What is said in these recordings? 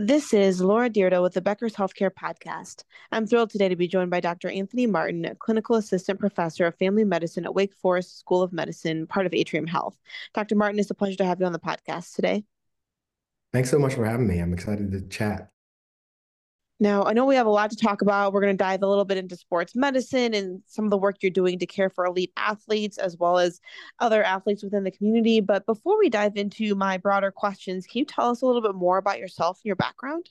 This is Laura Dyrda with the Becker's Healthcare Podcast. I'm thrilled today to be joined by Dr. Anthony Martin, Clinical Assistant Professor of Family Medicine at Wake Forest School of Medicine, part of Atrium Health. Dr. Martin, it's a pleasure to have you on the podcast today. Thanks so much for having me. I'm excited to chat. Now, I know we have a lot to talk about. We're going to dive a little bit into sports medicine and some of the work you're doing to care for elite athletes as well as other athletes within the community. But before we dive into my broader questions, can you tell us a little bit more about yourself and your background?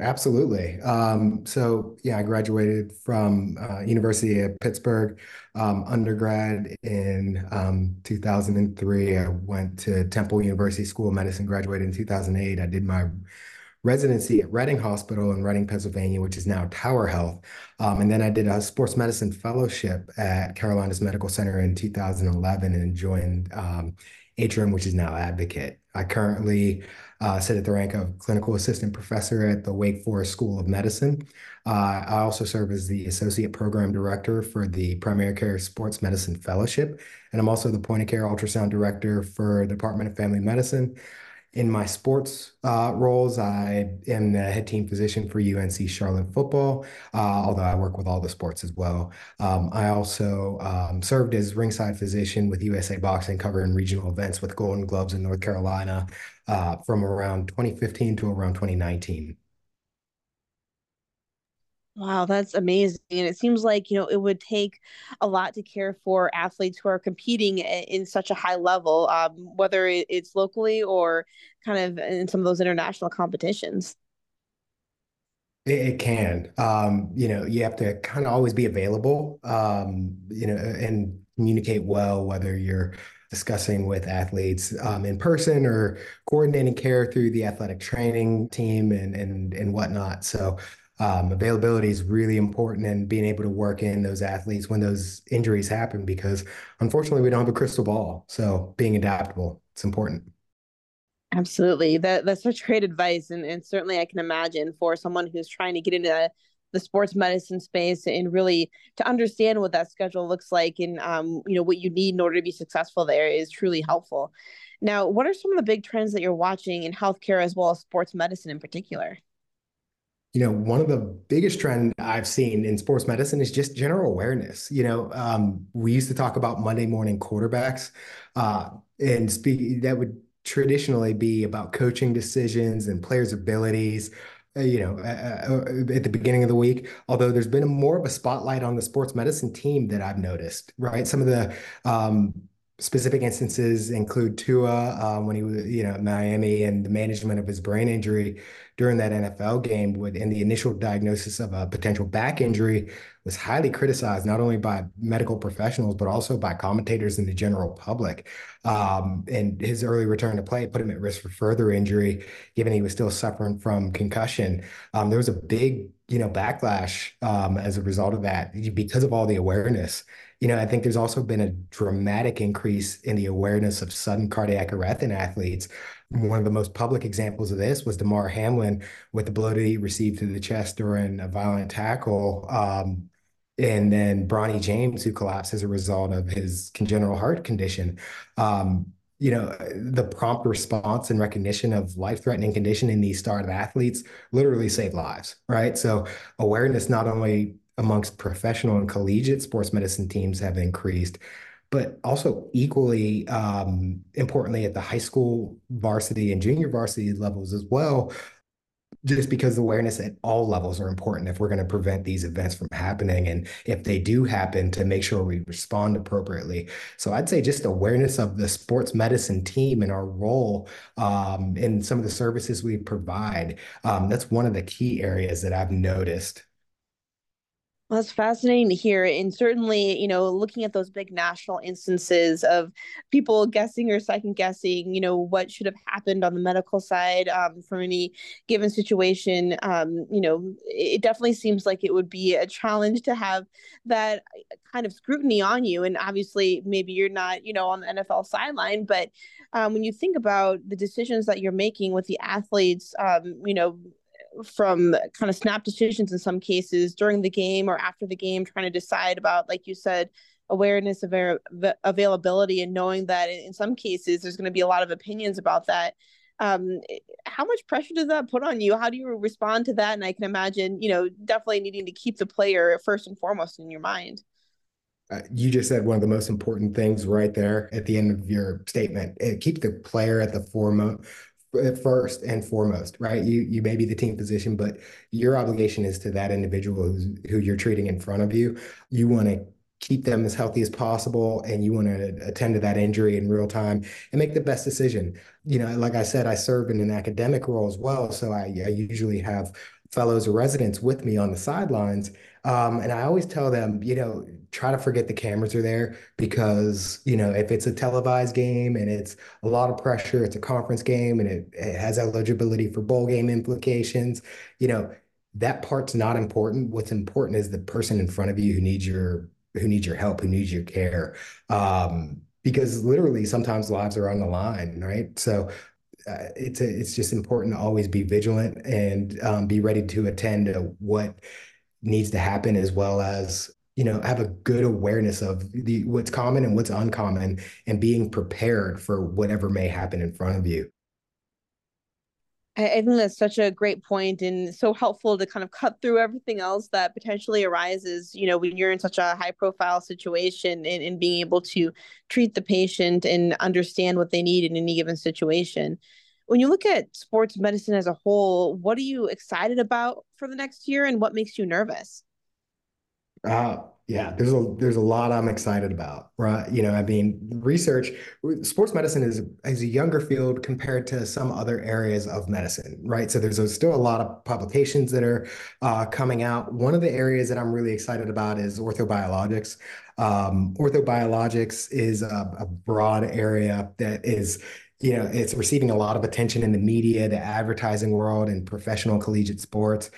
Absolutely. Um, so yeah, I graduated from uh, University of Pittsburgh um, undergrad in um, 2003. I went to Temple University School of Medicine, graduated in 2008. I did my residency at Reading Hospital in Reading, Pennsylvania, which is now Tower Health. Um, and then I did a sports medicine fellowship at Carolinas Medical Center in 2011 and joined um, Atrium, which is now Advocate. I currently uh, sit at the rank of clinical assistant professor at the Wake Forest School of Medicine. Uh, I also serve as the associate program director for the Primary Care Sports Medicine Fellowship, and I'm also the point of care ultrasound director for the Department of Family Medicine. In my sports uh, roles, I am the head team physician for UNC Charlotte football, uh, although I work with all the sports as well. Um, I also um, served as ringside physician with USA Boxing, covering regional events with Golden Gloves in North Carolina uh, from around 2015 to around 2019. Wow, that's amazing. And it seems like, you know, it would take a lot to care for athletes who are competing in such a high level, um, whether it's locally or kind of in some of those international competitions. It, can. Um, you know, you have to kind of always be available, um, you know, and communicate well, whether you're discussing with athletes um, in person or coordinating care through the athletic training team and and and whatnot. So um, availability is really important and being able to work in those athletes when those injuries happen because unfortunately we don't have a crystal ball. So being adaptable, it's important. Absolutely. That that's such great advice. And, and certainly I can imagine for someone who's trying to get into the sports medicine space and really to understand what that schedule looks like and um, you know what you need in order to be successful there is truly helpful. Now, what are some of the big trends that you're watching in healthcare as well as sports medicine in particular? You know, one of the biggest trend I've seen in sports medicine is just general awareness. You know, um, we used to talk about Monday morning quarterbacks, uh, and speak that would traditionally be about coaching decisions and players' abilities. Uh, you know, at the beginning of the week, although there's been a more of a spotlight on the sports medicine team that I've noticed, right? Some of the um, specific instances include Tua um, when he was, you know, Miami and the management of his brain injury during that NFL game would, and the initial diagnosis of a potential back injury was highly criticized, not only by medical professionals, but also by commentators and the general public. Um, and his early return to play put him at risk for further injury, given he was still suffering from concussion. Um, there was a big, you know, backlash um, as a result of that because of all the awareness you know, I think there's also been a dramatic increase in the awareness of sudden cardiac arrest in athletes. One of the most public examples of this was Damar Hamlin with the blow that he received to the chest during a violent tackle. Um, and then Bronny James, who collapsed as a result of his congenital heart condition. Um, you know, the prompt response and recognition of life-threatening condition in these started athletes literally save lives, right? So awareness not only amongst professional and collegiate sports medicine teams have increased, but also equally um, importantly at the high school varsity and junior varsity levels as well, just because awareness at all levels are important if we're going to prevent these events from happening and if they do happen to make sure we respond appropriately. So i'd say just awareness of the sports medicine team and our role um, in some of the services we provide um, that's one of the key areas that i've noticed well, that's fascinating to hear. And certainly, you know, looking at those big national instances of people guessing or second guessing, you know, what should have happened on the medical side um, from any given situation, um, you know, it definitely seems like it would be a challenge to have that kind of scrutiny on you. And obviously, maybe you're not, you know, on the NFL sideline, but um, when you think about the decisions that you're making with the athletes, um, you know, from kind of snap decisions in some cases during the game or after the game, trying to decide about, like you said, awareness of availability and knowing that in some cases there's going to be a lot of opinions about that. Um, how much pressure does that put on you? How do you respond to that? And I can imagine, you know, definitely needing to keep the player first and foremost in your mind. Uh, you just said one of the most important things right there at the end of your statement. It, keep the player at the foremost first and foremost, right? You you may be the team physician, but your obligation is to that individual who's who you're treating in front of you. You want to keep them as healthy as possible and you want to attend to that injury in real time and make the best decision. You know, like I said, I serve in an academic role as well. So I, I usually have fellows or residents with me on the sidelines. Um, and I always tell them, you know, try to forget the cameras are there because, you know, if it's a televised game and it's a lot of pressure, it's a conference game and it, it has eligibility for bowl game implications, you know, that part's not important. What's important is the person in front of you who needs your who needs your help, who needs your care. Um, because literally sometimes lives are on the line, right? So uh, it's a, it's just important to always be vigilant and um, be ready to attend to what needs to happen, as well as you know have a good awareness of the what's common and what's uncommon, and being prepared for whatever may happen in front of you. I, I think that's such a great point and so helpful to kind of cut through everything else that potentially arises, you know, when you're in such a high profile situation and, and being able to treat the patient and understand what they need in any given situation. When you look at sports medicine as a whole, what are you excited about for the next year and what makes you nervous? Uh, yeah, there's a there's a lot I'm excited about, right? You know, I mean, research, sports medicine is is a younger field compared to some other areas of medicine, right? So there's still a lot of publications that are uh, coming out. One of the areas that I'm really excited about is orthobiologics. Um, orthobiologics is a, a broad area that is you know, it's receiving a lot of attention in the media, the advertising world, and professional collegiate sports.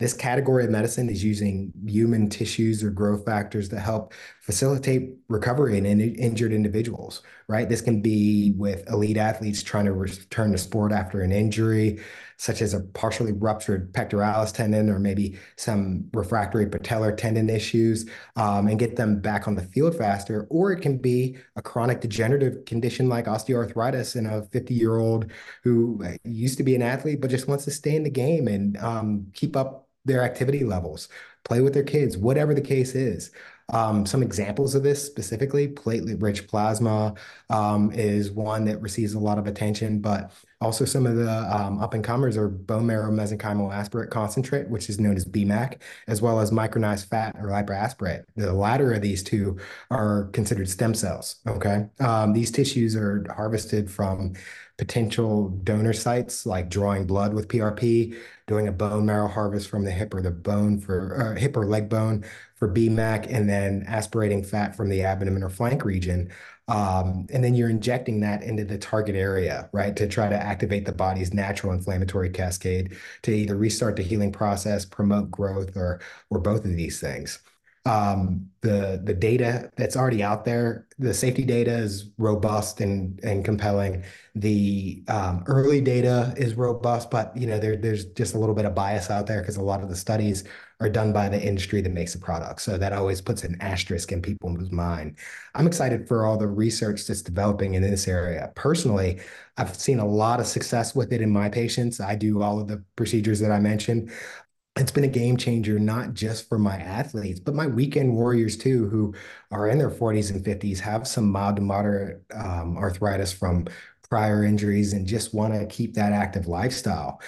This category of medicine is using human tissues or growth factors to help facilitate recovery in, in injured individuals, right? This can be with elite athletes trying to return to sport after an injury, such as a partially ruptured pectoralis tendon or maybe some refractory patellar tendon issues, um, and get them back on the field faster. Or it can be a chronic degenerative condition like osteoarthritis in a 50 year old who uh, used to be an athlete but just wants to stay in the game and um, keep up their activity levels, play with their kids, whatever the case is. Um, some examples of this specifically, platelet-rich plasma um, is one that receives a lot of attention, but also some of the um, up-and-comers are bone marrow mesenchymal aspirate concentrate, which is known as BMAC, as well as micronized fat or lipoaspirate. The latter of these two are considered stem cells, okay? These tissues are harvested from potential donor sites, like drawing blood with PRP, doing a bone marrow harvest from the hip or the bone for hip or leg bone for BMAC, and then aspirating fat from the abdomen or flank region. Um, and then you're injecting that into the target area, right, to try to activate the body's natural inflammatory cascade to either restart the healing process, promote growth, or or both of these things. Um, the the data that's already out there, the safety data is robust and and compelling. The um, early data is robust, but you know there there's just a little bit of bias out there because a lot of the studies are done by the industry that makes the product. So that always puts an asterisk in people's mind. I'm excited for all the research that's developing in this area. Personally, I've seen a lot of success with it in my patients. I do all of the procedures that I mentioned it's been a game changer, not just for my athletes, but my weekend warriors too, who are in their 40s and 50s, have some mild to moderate um, arthritis from prior injuries, and just want to keep that active lifestyle.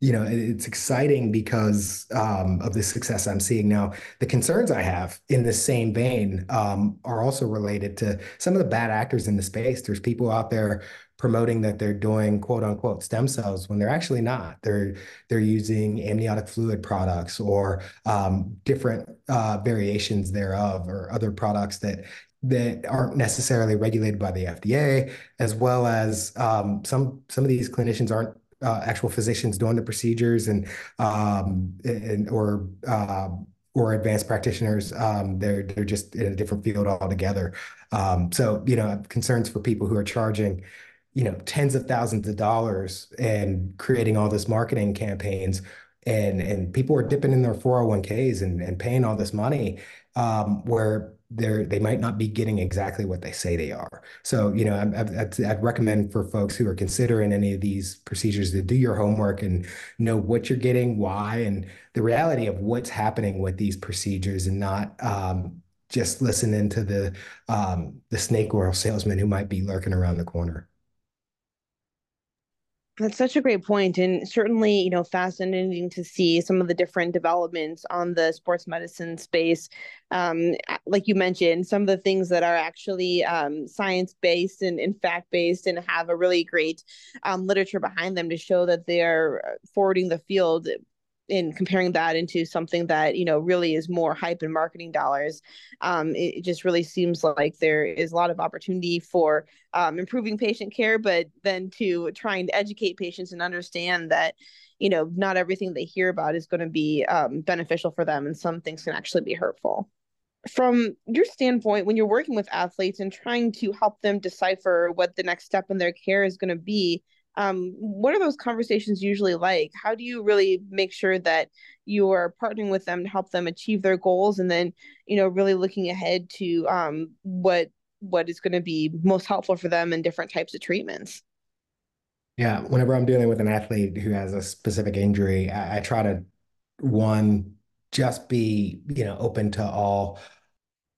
You know, it's exciting because um, of the success I'm seeing now. The concerns I have in the same vein um, are also related to some of the bad actors in the space. There's people out there promoting that they're doing quote unquote stem cells when they're actually not. They're they're using amniotic fluid products or um, different uh, variations thereof or other products that that aren't necessarily regulated by the FDA, as well as um, some some of these clinicians aren't uh, actual physicians doing the procedures and um, and or uh, or advanced practitioners. Um, they're they're just in a different field altogether. Um, so you know, concerns for people who are charging you know tens of thousands of dollars and creating all this marketing campaigns and and people are dipping in their 401ks and, and paying all this money um, where they're they might not be getting exactly what they say they are. So, you know, I, I'd, I'd recommend for folks who are considering any of these procedures to do your homework and know what you're getting, why, and the reality of what's happening with these procedures, and not um, just listening to the um, the snake oil salesman who might be lurking around the corner. That's such a great point, and certainly, you know, fascinating to see some of the different developments on the sports medicine space. Um, like you mentioned, some of the things that are actually um, science based and, and fact based, and have a really great um, literature behind them to show that they are forwarding the field in comparing that into something that you know really is more hype and marketing dollars um, it, it, just really seems like there is a lot of opportunity for um, improving patient care but then to trying to educate patients and understand that you know not everything they hear about is going to be um, beneficial for them and some things can actually be hurtful. From your standpoint when you're working with athletes and trying to help them decipher what the next step in their care is going to be um, what are those conversations usually like? How do you really make sure that you are partnering with them to help them achieve their goals, and then you know really looking ahead to um, what what is going to be most helpful for them in different types of treatments? Yeah, whenever I'm dealing with an athlete who has a specific injury, I, I try to one just be you know open to all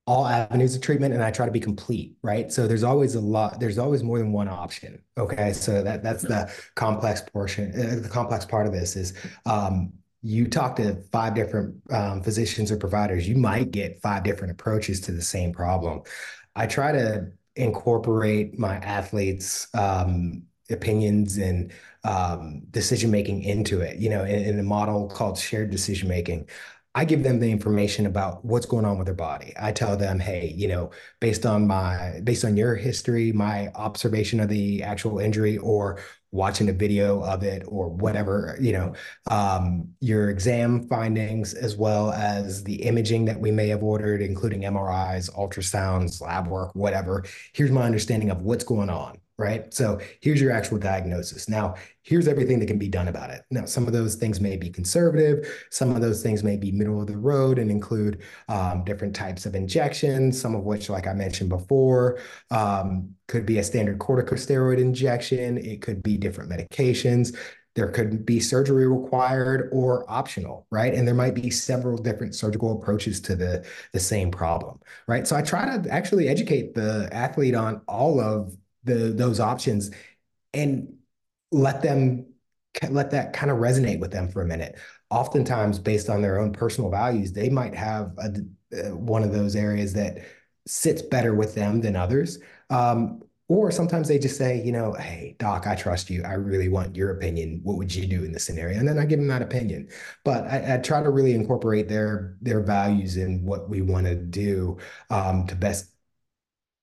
all avenues of treatment and I try to be complete, right? So there's always a lot, there's always more than one option. Okay. So that that's the complex portion, uh, the complex part of this is um, you talk to five different um, physicians or providers, you might get five different approaches to the same problem. I try to incorporate my athletes' um, opinions and um, decision making into it, you know, in, in a model called shared decision making. I give them the information about what's going on with their body. I tell them, hey, you know, based on my based on your history, my observation of the actual injury, or watching a video of it, or whatever, you know, um, your exam findings, as well as the imaging that we may have ordered, including MRIs, ultrasounds, lab work, whatever. Here's my understanding of what's going on right? So here's your actual diagnosis. Now, here's everything that can be done about it. Now, some of those things may be conservative. Some of those things may be middle of the road and include um, different types of injections, some of which, like I mentioned before, um, could be a standard corticosteroid injection. It could be different medications. There could be surgery required or optional, right? And there might be several different surgical approaches to the, the same problem, right? So I try to actually educate the athlete on all of the those options and let them let that kind of resonate with them for a minute. Oftentimes, based on their own personal values, they might have a, uh, one of those areas that sits better with them than others. Um, or sometimes they just say, you know, hey, doc, I trust you. I really want your opinion. What would you do in this scenario? And then I give them that opinion. But I, I try to really incorporate their their values in what we want to do um, to best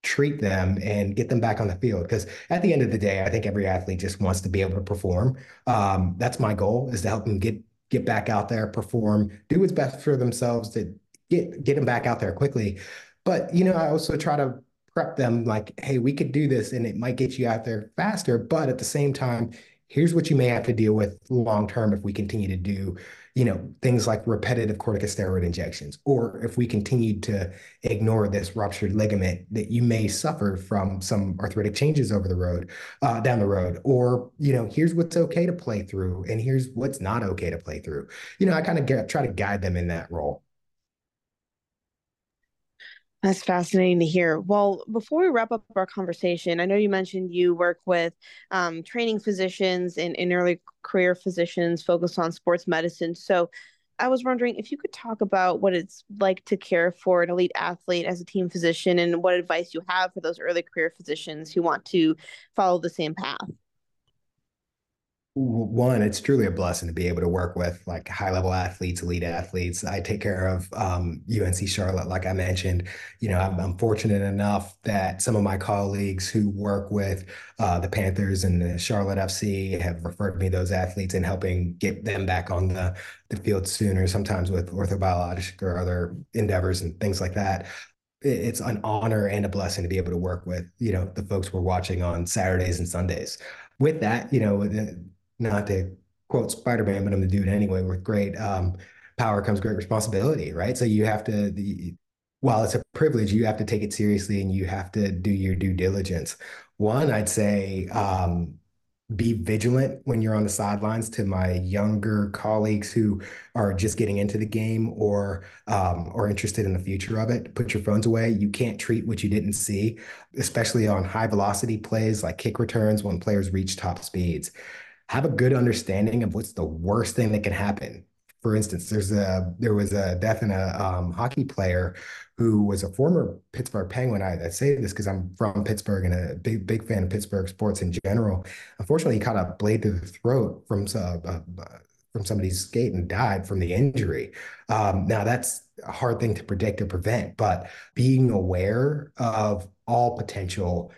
treat them and get them back on the field. Because at the end of the day, I think every athlete just wants to be able to perform. Um, that's my goal is to help them get get back out there, perform, do what's best for themselves to get get them back out there quickly. But you know, I also try to prep them like, hey, we could do this and it might get you out there faster. But at the same time, here's what you may have to deal with long term if we continue to do you know, things like repetitive corticosteroid injections, or if we continue to ignore this ruptured ligament, that you may suffer from some arthritic changes over the road, uh, down the road, or you know, here's what's okay to play through, and here's what's not okay to play through. You know, I kind of try to guide them in that role. That's fascinating to hear. Well, before we wrap up our conversation, I know you mentioned you work with um, training physicians and, and early career physicians focused on sports medicine. So I was wondering if you could talk about what it's like to care for an elite athlete as a team physician and what advice you have for those early career physicians who want to follow the same path one, it's truly a blessing to be able to work with like high level athletes, elite athletes. I take care of um, UNC Charlotte, like I mentioned. You know, I'm, I'm, fortunate enough that some of my colleagues who work with uh, the Panthers and the Charlotte FC have referred me those athletes and helping get them back on the, the field sooner, sometimes with orthobiologic or other endeavors and things like that it's an honor and a blessing to be able to work with you know the folks we're watching on Saturdays and Sundays. With that, you know, not to quote Spider-Man, but I'm the dude anyway with great um, power comes great responsibility, right? So you have to, the, while it's a privilege, you have to take it seriously and you have to do your due diligence. One, I'd say um, be vigilant when you're on the sidelines to my younger colleagues who are just getting into the game or um, interested in the future of it. Put your phones away. You can't treat what you didn't see, especially on high velocity plays like kick returns when players reach top speeds. Have a good understanding of what's the worst thing that can happen. For instance, there's a there was a death in a um, hockey player who was a former Pittsburgh Penguin. I, I say this because I'm from Pittsburgh and a big, big fan of Pittsburgh sports in general. Unfortunately, he caught a blade to the throat from uh, uh, from somebody's skate and died from the injury. Um, now, that's a hard thing to predict or prevent, but being aware of all potential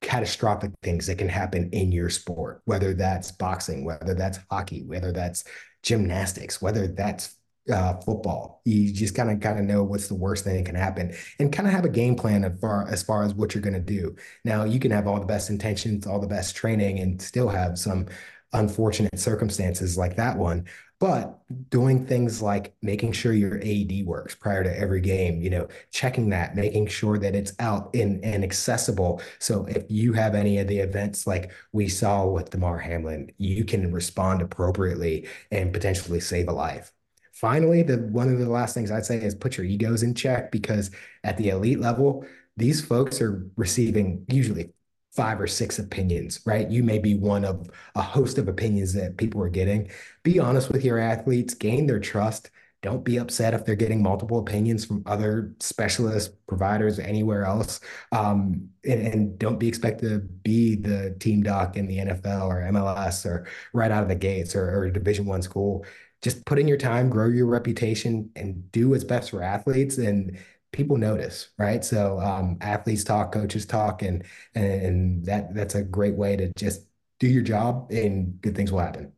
catastrophic things that can happen in your sport, whether that's boxing, whether that's hockey, whether that's gymnastics, whether that's uh, football. You just kind of kind of know what's the worst thing that can happen, and kind of have a game plan as far as far as what you're going to do. Now, you can have all the best intentions, all the best training, and still have some unfortunate circumstances like that one. But doing things like making sure your AED works prior to every game, you know, checking that, making sure that it's out in and accessible. So if you have any of the events like we saw with Damar Hamlin, you can respond appropriately and potentially save a life. Finally, the one of the last things I'd say is put your egos in check because at the elite level, these folks are receiving usually five or six opinions, right? You may be one of a host of opinions that people are getting. Be honest with your athletes, gain their trust. Don't be upset if they're getting multiple opinions from other specialists, providers, anywhere else. Um, and, and, don't be expected to be the team doc in the NFL or MLS or right out of the gates or, or Division One school just put in your time, grow your reputation, and do what's best for athletes. And people notice, right? So um, athletes talk, coaches talk, and and that that's a great way to just do your job, and good things will happen.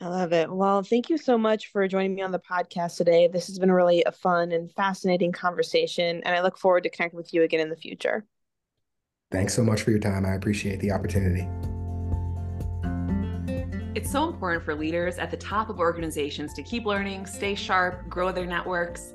I love it. Well, thank you so much for joining me on the podcast today. This has been really a fun and fascinating conversation, and I look forward to connecting with you again in the future. Thanks so much for your time. I appreciate the opportunity. It's so important for leaders at the top of organizations to keep learning, stay sharp, grow their networks.